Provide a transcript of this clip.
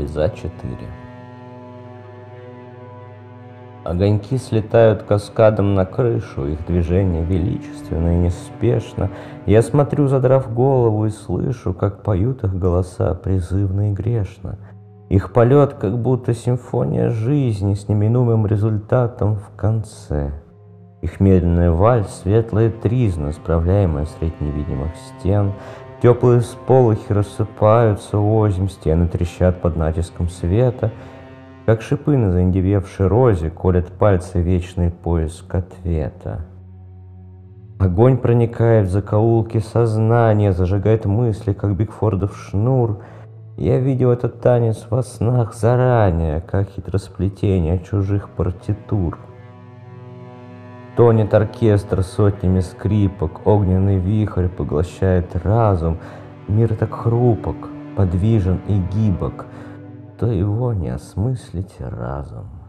Слеза 4 Огоньки слетают каскадом на крышу, их движение величественно и неспешно. Я смотрю, задрав голову, и слышу, как поют их голоса призывно и грешно. Их полет, как будто симфония жизни с неминуемым результатом в конце. Их медленный вальс, светлая тризна, справляемая средь невидимых стен, Теплые сполохи рассыпаются озим, стены трещат под натиском света, Как шипы на заиндевевшей розе колят пальцы вечный поиск ответа. Огонь проникает в закоулки сознания, зажигает мысли, как Бигфордов шнур. Я видел этот танец во снах заранее, как хитросплетение чужих партитур. Тонет оркестр сотнями скрипок, огненный вихрь поглощает разум. Мир так хрупок, подвижен и гибок, то его не осмыслить разум.